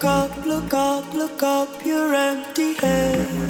Look up, look up, look up your empty head.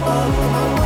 oh, oh.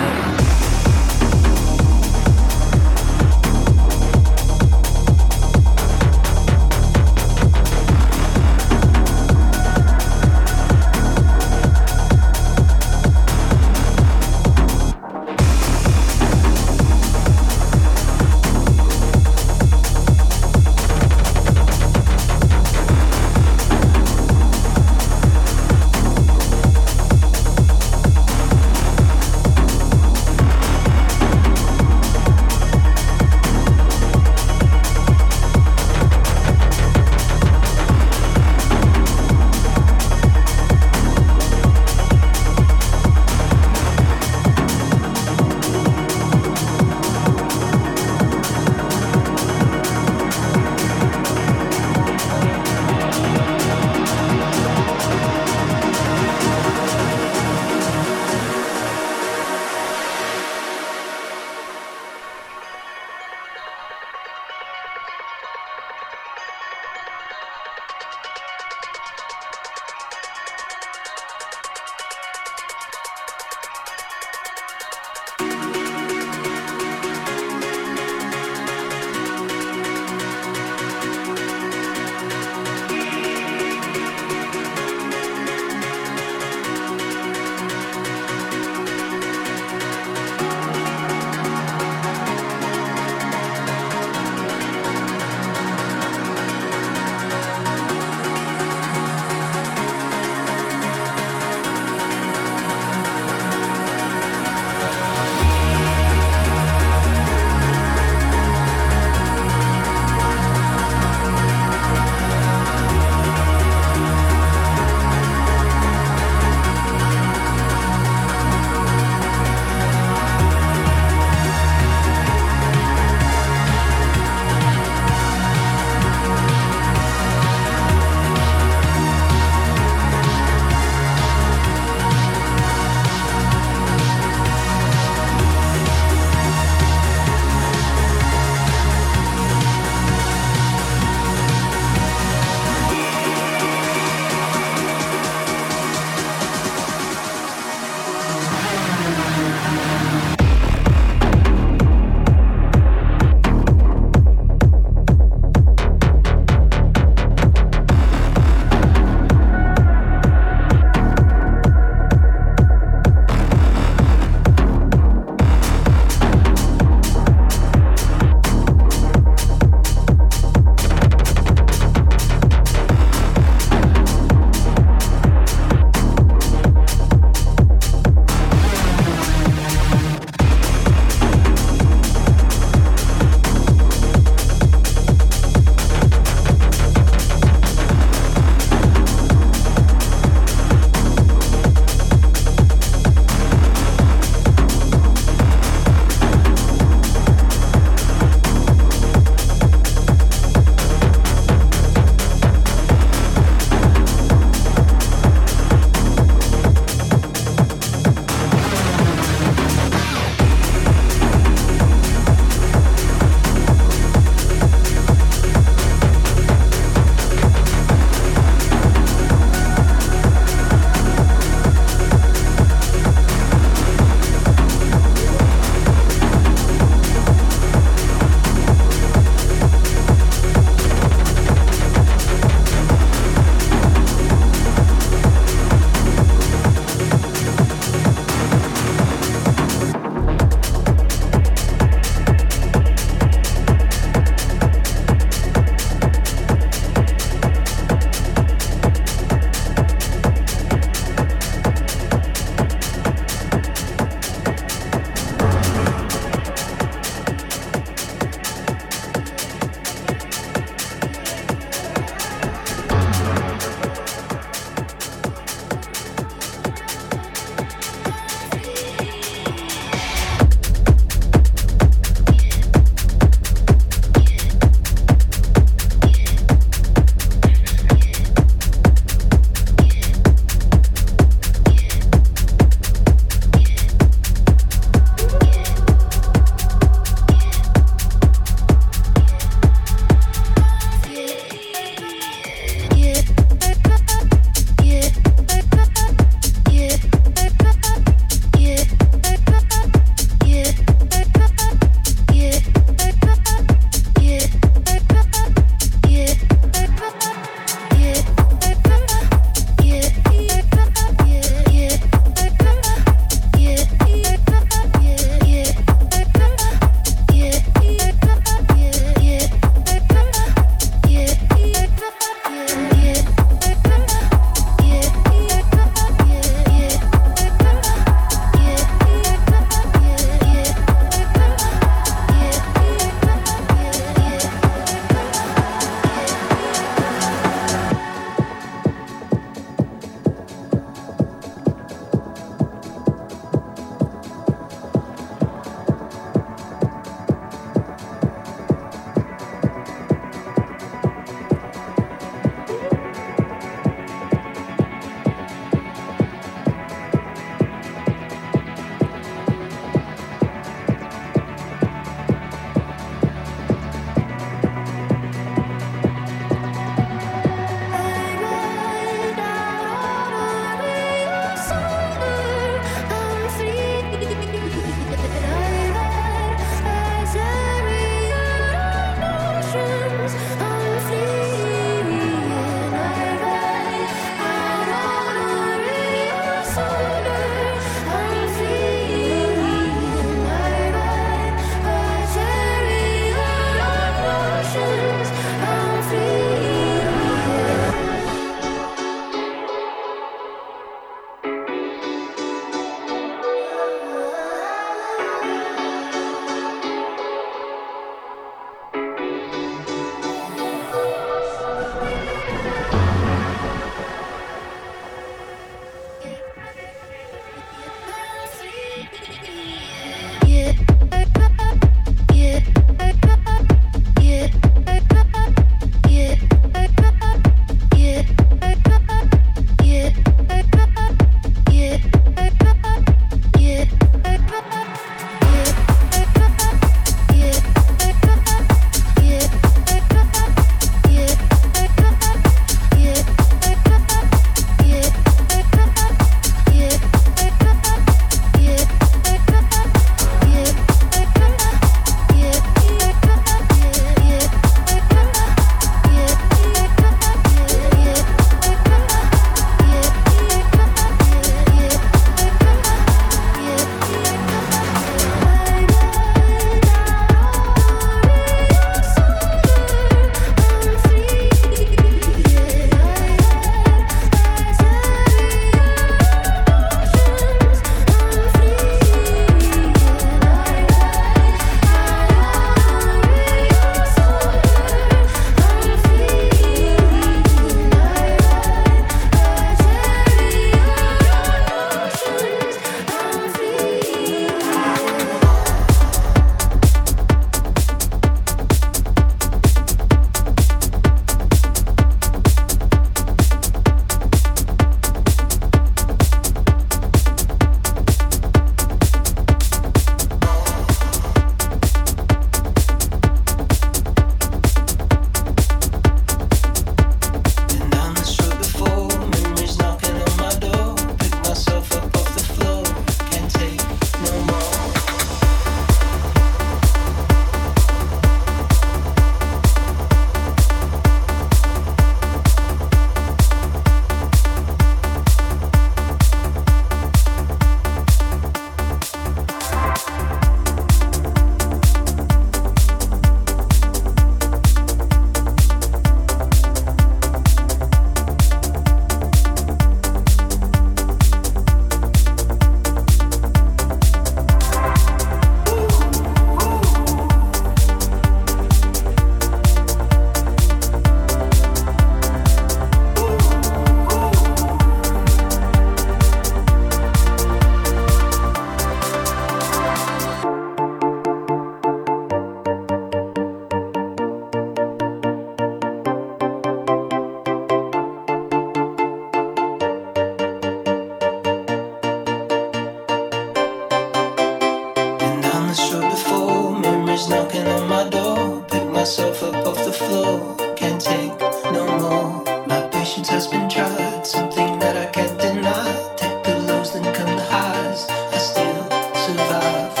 love.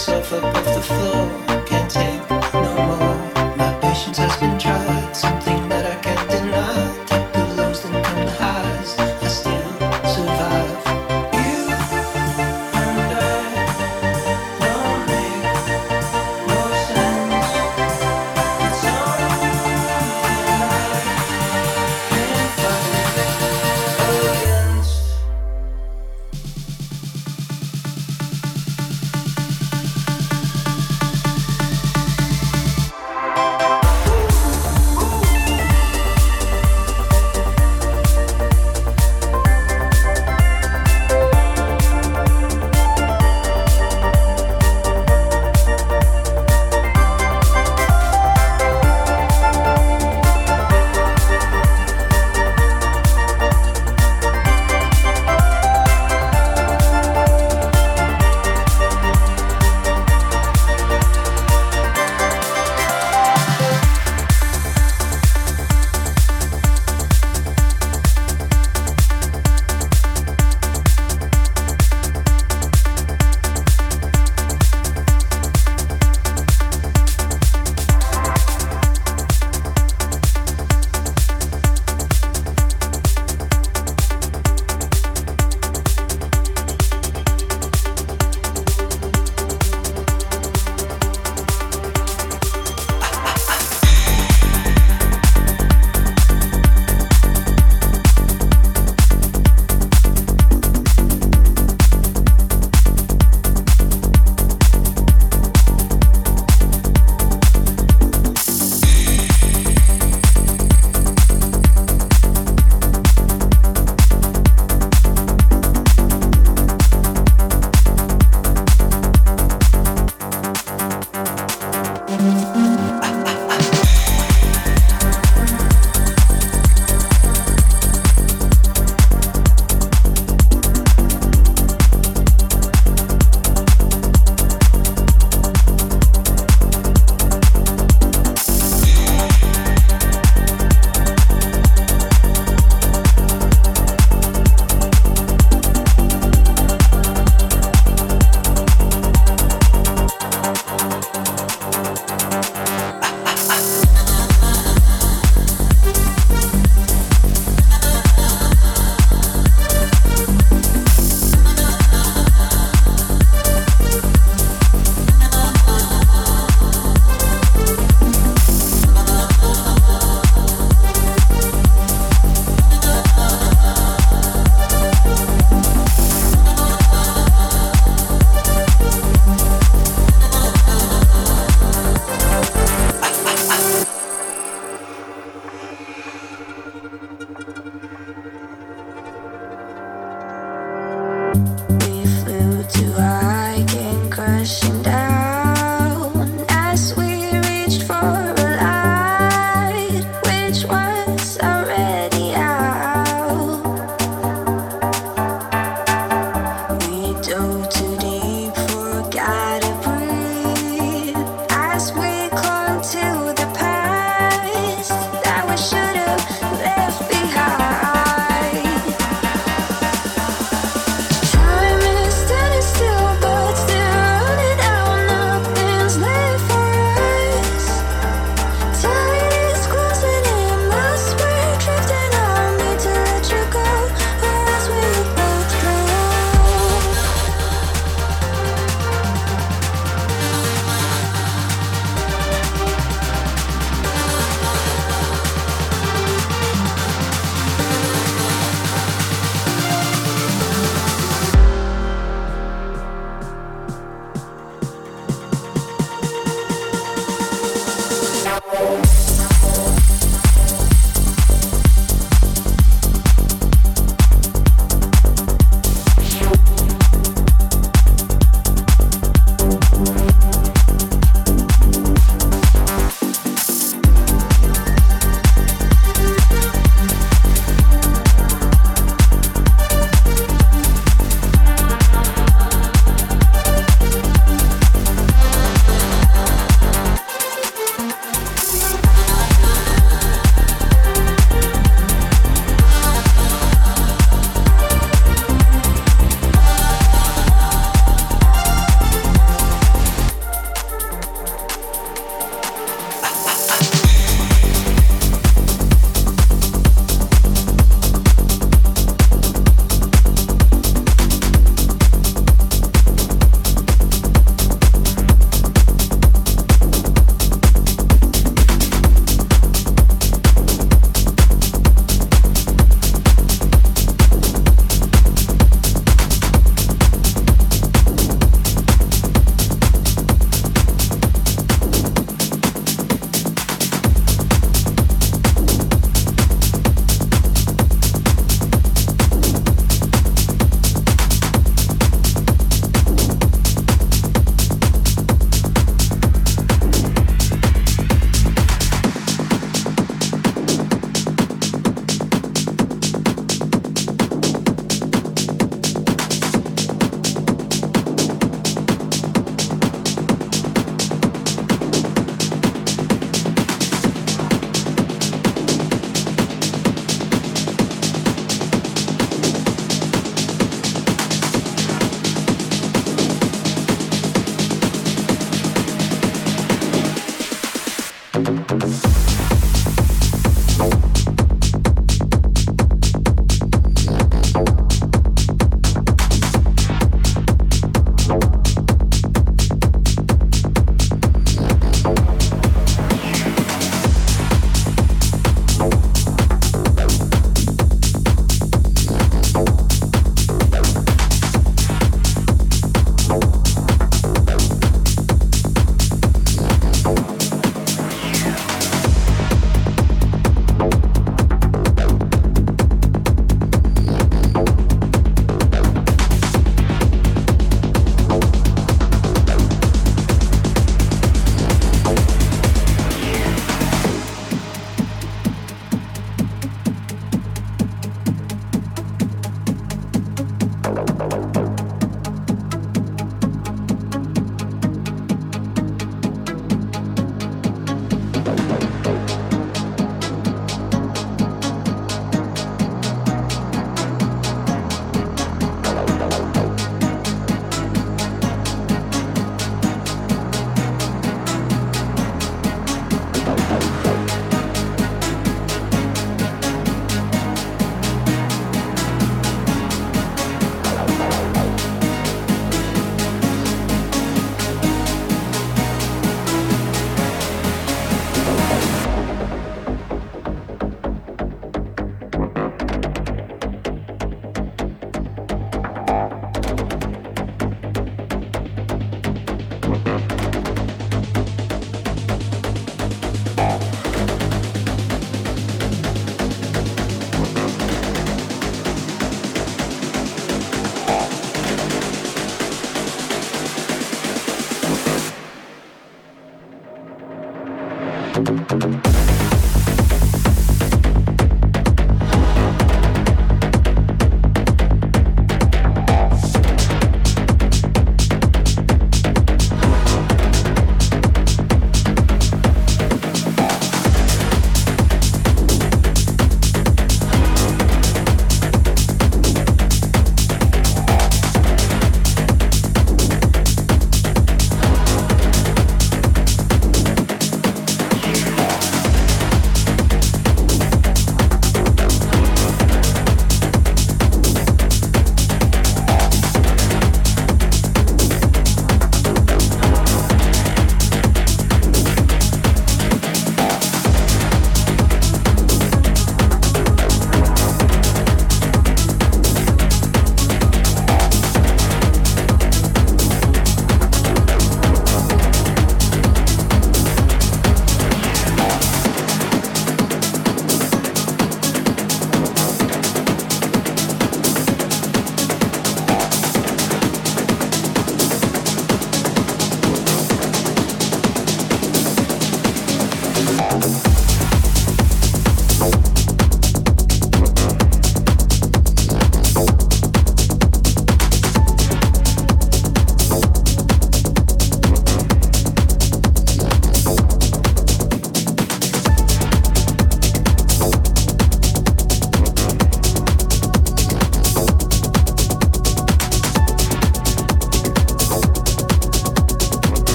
myself above the floor.